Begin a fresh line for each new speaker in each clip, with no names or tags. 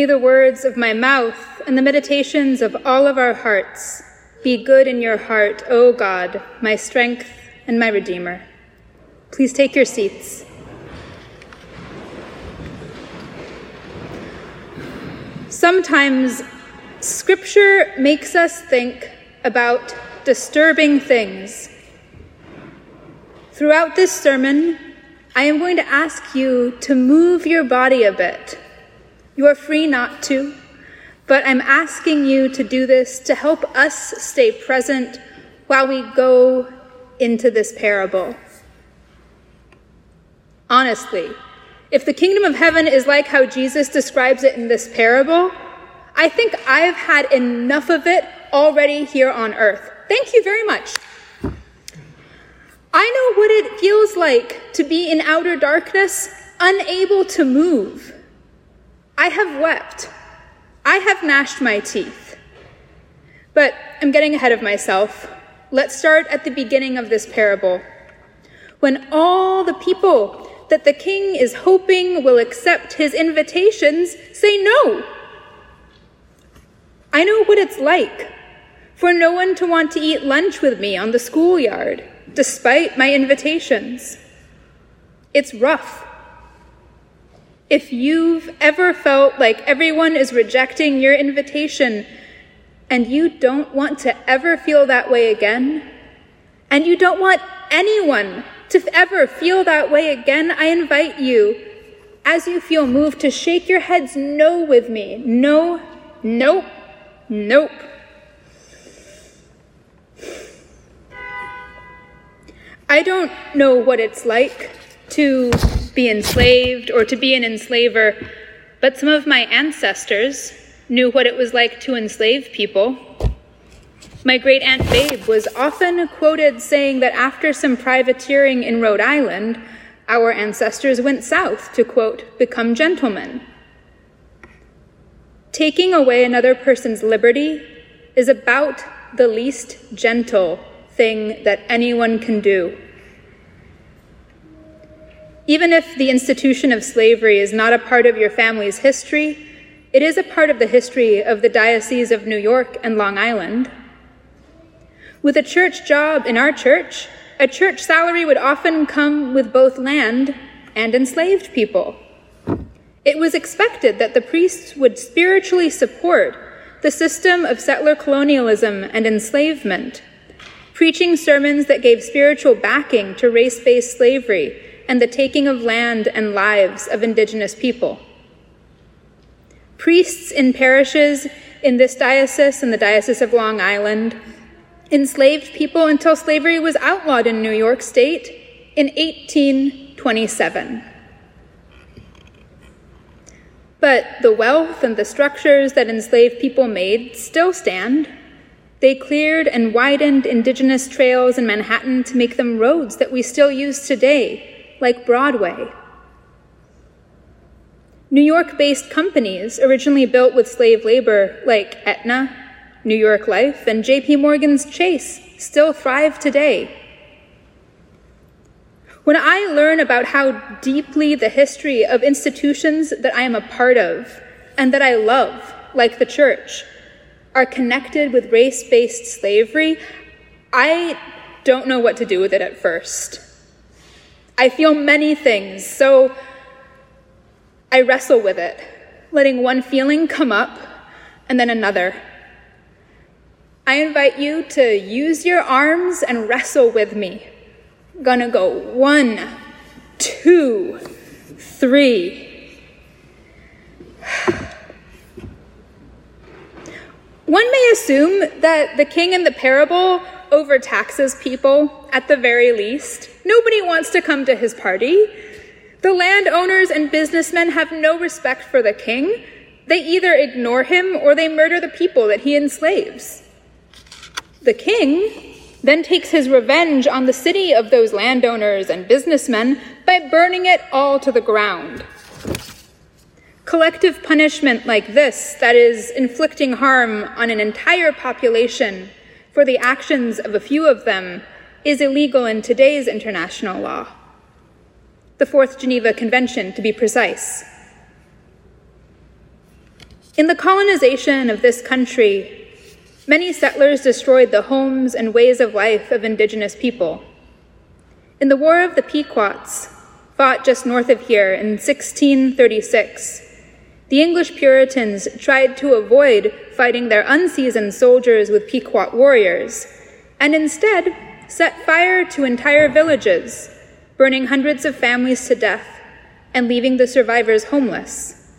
May the words of my mouth and the meditations of all of our hearts be good in your heart, O God, my strength and my Redeemer. Please take your seats. Sometimes Scripture makes us think about disturbing things. Throughout this sermon, I am going to ask you to move your body a bit. You are free not to, but I'm asking you to do this to help us stay present while we go into this parable. Honestly, if the kingdom of heaven is like how Jesus describes it in this parable, I think I've had enough of it already here on earth. Thank you very much. I know what it feels like to be in outer darkness, unable to move. I have wept. I have gnashed my teeth. But I'm getting ahead of myself. Let's start at the beginning of this parable. When all the people that the king is hoping will accept his invitations say no. I know what it's like for no one to want to eat lunch with me on the schoolyard, despite my invitations. It's rough. If you've ever felt like everyone is rejecting your invitation and you don't want to ever feel that way again, and you don't want anyone to ever feel that way again, I invite you, as you feel moved, to shake your heads no with me. No, nope, nope. I don't know what it's like to be enslaved or to be an enslaver, but some of my ancestors knew what it was like to enslave people. My great aunt Babe was often quoted saying that after some privateering in Rhode Island, our ancestors went south to, quote, become gentlemen. Taking away another person's liberty is about the least gentle thing that anyone can do. Even if the institution of slavery is not a part of your family's history, it is a part of the history of the Diocese of New York and Long Island. With a church job in our church, a church salary would often come with both land and enslaved people. It was expected that the priests would spiritually support the system of settler colonialism and enslavement, preaching sermons that gave spiritual backing to race based slavery and the taking of land and lives of indigenous people. Priests in parishes in this diocese and the Diocese of Long Island enslaved people until slavery was outlawed in New York State in 1827. But the wealth and the structures that enslaved people made still stand. They cleared and widened indigenous trails in Manhattan to make them roads that we still use today, like Broadway. New York based companies, originally built with slave labor, like Aetna New York Life, and JP Morgan's Chase still thrive today. When I learn about how deeply the history of institutions that I am a part of and that I love, like the church, are connected with race based slavery, I don't know what to do with it at first. I feel many things, so I wrestle with it, letting one feeling come up and then another. I invite you to use your arms and wrestle with me. Gonna go one, two, three. One may assume that the king in the parable overtaxes people at the very least. Nobody wants to come to his party. The landowners and businessmen have no respect for the king. They either ignore him or they murder the people that he enslaves. The king then takes his revenge on the city of those landowners and businessmen by burning it all to the ground. Collective punishment like this, that is, inflicting harm on an entire population for the actions of a few of them, is illegal in today's international law. The Fourth Geneva Convention, to be precise. In the colonization of this country, many settlers destroyed the homes and ways of life of indigenous people. In the War of the Pequots, fought just north of here in 1636, the English Puritans tried to avoid fighting their unseasoned soldiers with Pequot warriors, and instead set fire to entire villages, burning hundreds of families to death and leaving the survivors homeless.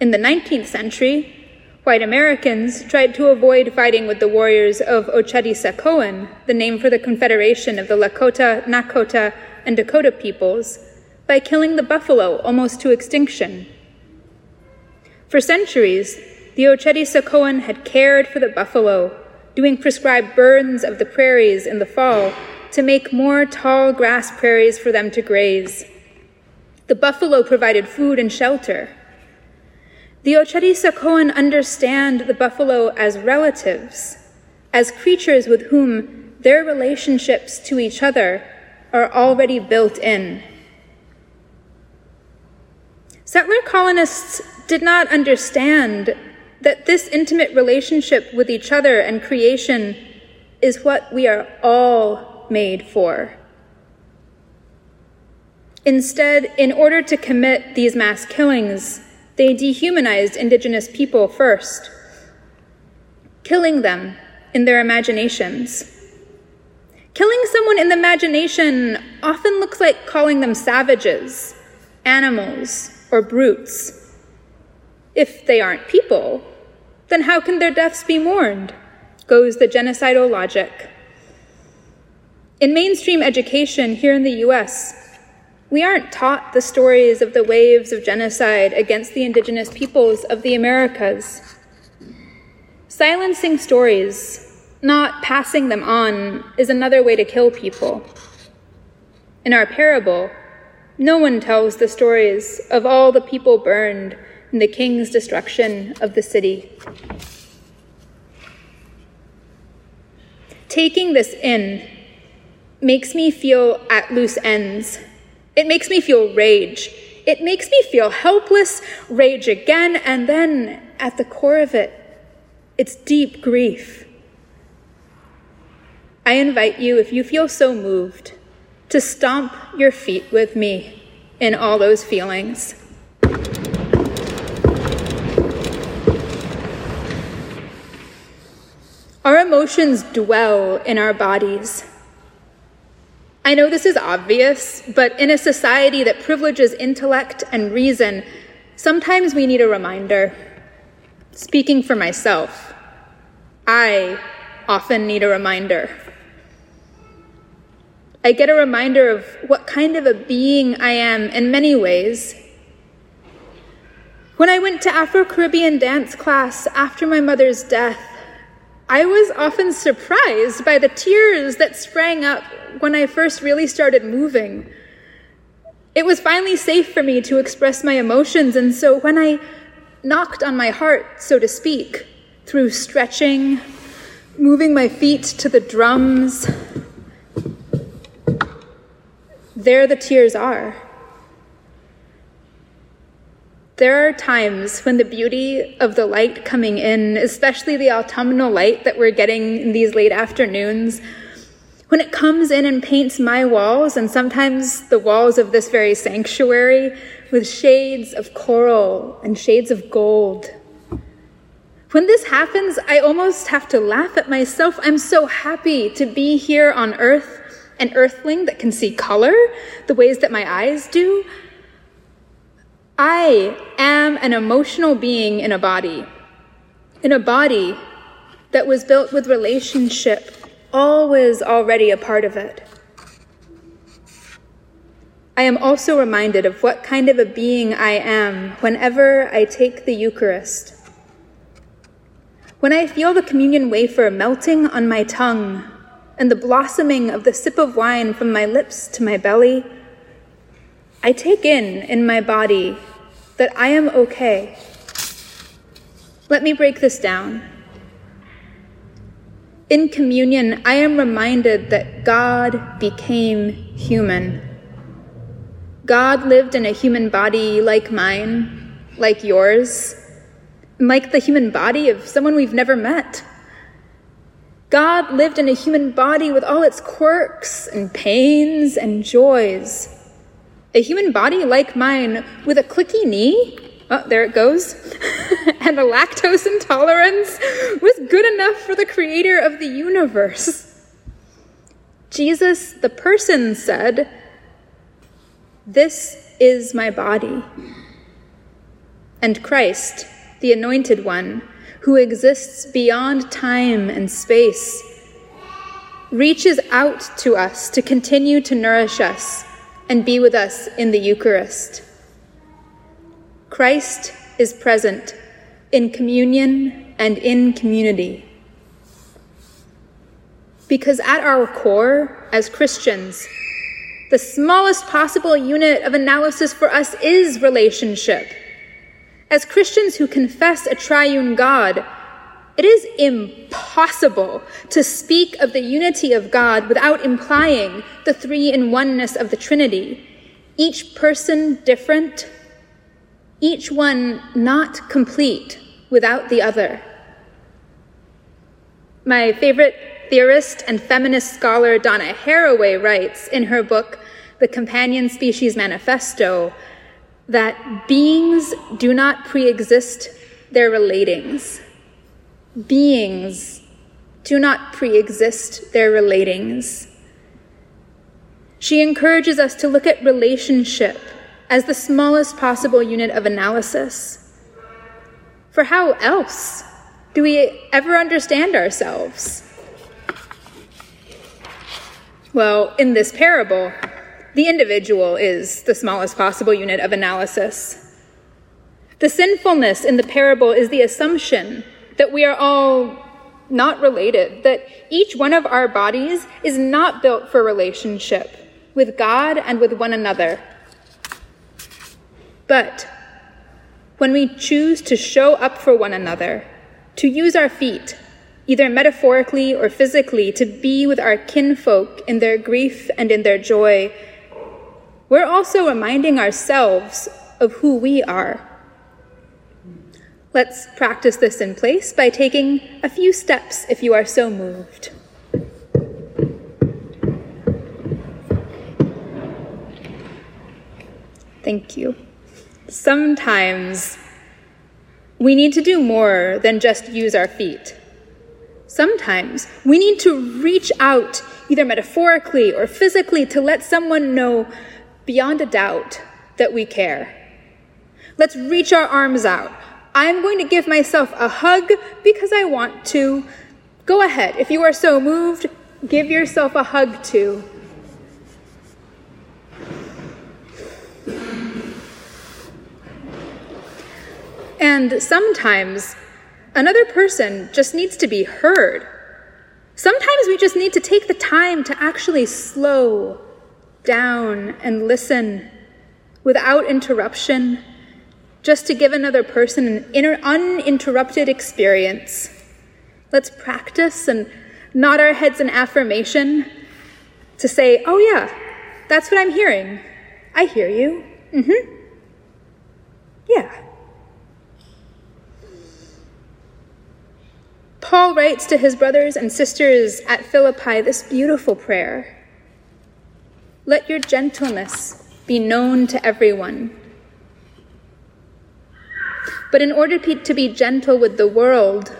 In the 19th century, white Americans tried to avoid fighting with the warriors of Oceti-Sakowin, the name for the confederation of the Lakota, Nakota, and Dakota peoples, by killing the buffalo almost to extinction. For centuries, the Oceti-Sakowin had cared for the buffalo, doing prescribed burns of the prairies in the fall to make more tall grass prairies for them to graze. The buffalo provided food and shelter. The Oceti-Sakowin understand the buffalo as relatives, as creatures with whom their relationships to each other are already built in. Settler colonists did not understand that this intimate relationship with each other and creation is what we are all made for. Instead, in order to commit these mass killings, they dehumanized indigenous people first, killing them in their imaginations. Killing someone in the imagination often looks like calling them savages, animals, or brutes. If they aren't people, then how can their deaths be mourned? Goes the genocidal logic. In mainstream education here in the US, we aren't taught the stories of the waves of genocide against the indigenous peoples of the Americas. Silencing stories, not passing them on, is another way to kill people. In our parable, no one tells the stories of all the people burned in the king's destruction of the city. Taking this in makes me feel at loose ends it makes me feel rage. It makes me feel helpless, rage again, and then at the core of it, it's deep grief. I invite you, if you feel so moved, to stomp your feet with me in all those feelings. Emotions dwell in our bodies. I know this is obvious, but in a society that privileges intellect and reason, sometimes we need a reminder. Speaking for myself, I often need a reminder. I get a reminder of what kind of a being I am in many ways. When I went to Afro Caribbean dance class after my mother's death, I was often surprised by the tears that sprang up when I first really started moving. It was finally safe for me to express my emotions, and so when I knocked on my heart, so to speak, through stretching, moving my feet to the drums, there the tears are. There are times when the beauty of the light coming in, especially the autumnal light that we're getting in these late afternoons, when it comes in and paints my walls and sometimes the walls of this very sanctuary with shades of coral and shades of gold. When this happens, I almost have to laugh at myself. I'm so happy to be here on earth, an earthling that can see color the ways that my eyes do. I am an emotional being in a body, in a body that was built with relationship, always already a part of it. I am also reminded of what kind of a being I am whenever I take the Eucharist. When I feel the communion wafer melting on my tongue and the blossoming of the sip of wine from my lips to my belly, I take in in my body that I am okay. Let me break this down. In communion, I am reminded that God became human. God lived in a human body like mine, like yours, like the human body of someone we've never met. God lived in a human body with all its quirks and pains and joys. A human body like mine with a clicky knee, oh, there it goes, and a lactose intolerance was good enough for the creator of the universe. Jesus, the person, said, This is my body. And Christ, the Anointed One, who exists beyond time and space, reaches out to us to continue to nourish us and be with us in the Eucharist. Christ is present in communion and in community. Because at our core, as Christians, the smallest possible unit of analysis for us is relationship. As Christians who confess a triune God, it is impossible to speak of the unity of God without implying the three in oneness of the Trinity, each person different, each one not complete without the other. My favorite theorist and feminist scholar Donna Haraway writes in her book, The Companion Species Manifesto, that beings do not pre exist their relatings. Beings do not pre exist their relatings. She encourages us to look at relationship as the smallest possible unit of analysis. For how else do we ever understand ourselves? Well, in this parable, the individual is the smallest possible unit of analysis. The sinfulness in the parable is the assumption that we are all not related, that each one of our bodies is not built for relationship with God and with one another. But when we choose to show up for one another, to use our feet, either metaphorically or physically, to be with our kinfolk in their grief and in their joy, we're also reminding ourselves of who we are. Let's practice this in place by taking a few steps if you are so moved. Thank you. Sometimes we need to do more than just use our feet. Sometimes we need to reach out, either metaphorically or physically, to let someone know beyond a doubt that we care. Let's reach our arms out. I'm going to give myself a hug because I want to. Go ahead. If you are so moved, give yourself a hug too. And sometimes another person just needs to be heard. Sometimes we just need to take the time to actually slow down and listen without interruption, just to give another person an inner, uninterrupted experience. Let's practice and nod our heads in affirmation to say, oh, yeah, that's what I'm hearing. I hear you. Mm hmm. Yeah. Paul writes to his brothers and sisters at Philippi this beautiful prayer. Let your gentleness be known to everyone. But in order to be gentle with the world,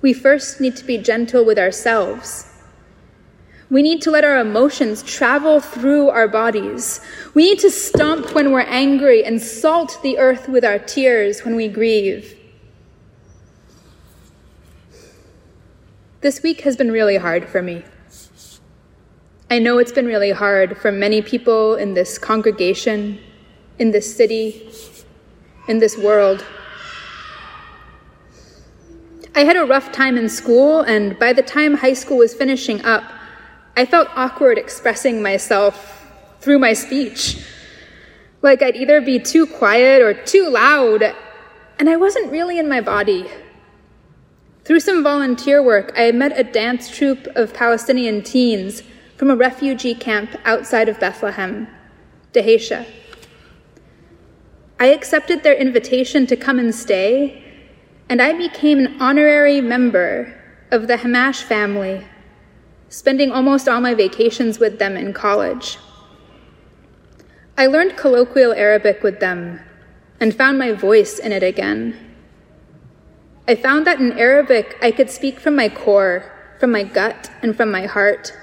we first need to be gentle with ourselves. We need to let our emotions travel through our bodies. We need to stomp when we're angry and salt the earth with our tears when we grieve. This week has been really hard for me. I know it's been really hard for many people in this congregation, in this city, in this world. I had a rough time in school, and by the time high school was finishing up, I felt awkward expressing myself through my speech. Like I'd either be too quiet or too loud, and I wasn't really in my body. Through some volunteer work, I met a dance troupe of Palestinian teens from a refugee camp outside of Bethlehem, Dheisheh. I accepted their invitation to come and stay, and I became an honorary member of the Hamash family, spending almost all my vacations with them in college. I learned colloquial Arabic with them and found my voice in it again. I found that in Arabic I could speak from my core, from my gut, and from my heart.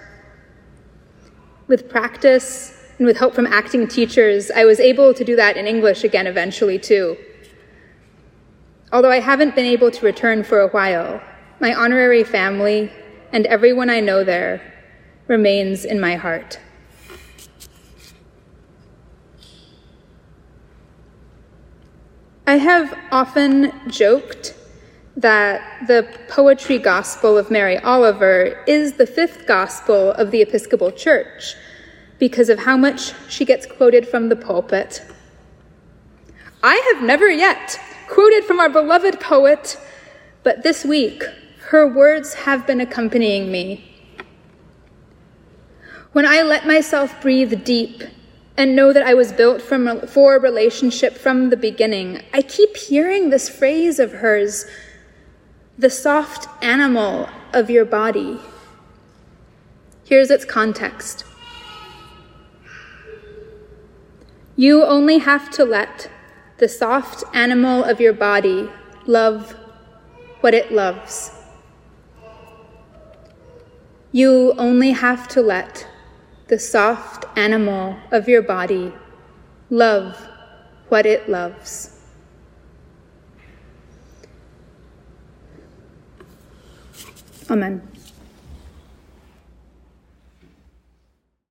With practice and with help from acting teachers, I was able to do that in English again eventually, too. Although I haven't been able to return for a while, my honorary family and everyone I know there remains in my heart. I have often joked that the poetry gospel of Mary Oliver is the fifth gospel of the Episcopal Church because of how much she gets quoted from the pulpit. I have never yet quoted from our beloved poet, but this week her words have been accompanying me. When I let myself breathe deep and know that I was built from, for a relationship from the beginning, I keep hearing this phrase of hers the soft animal of your body. Here's its context. You only have to let the soft animal of your body love what it loves. You only have to let the soft animal of your body love what it loves. Amen.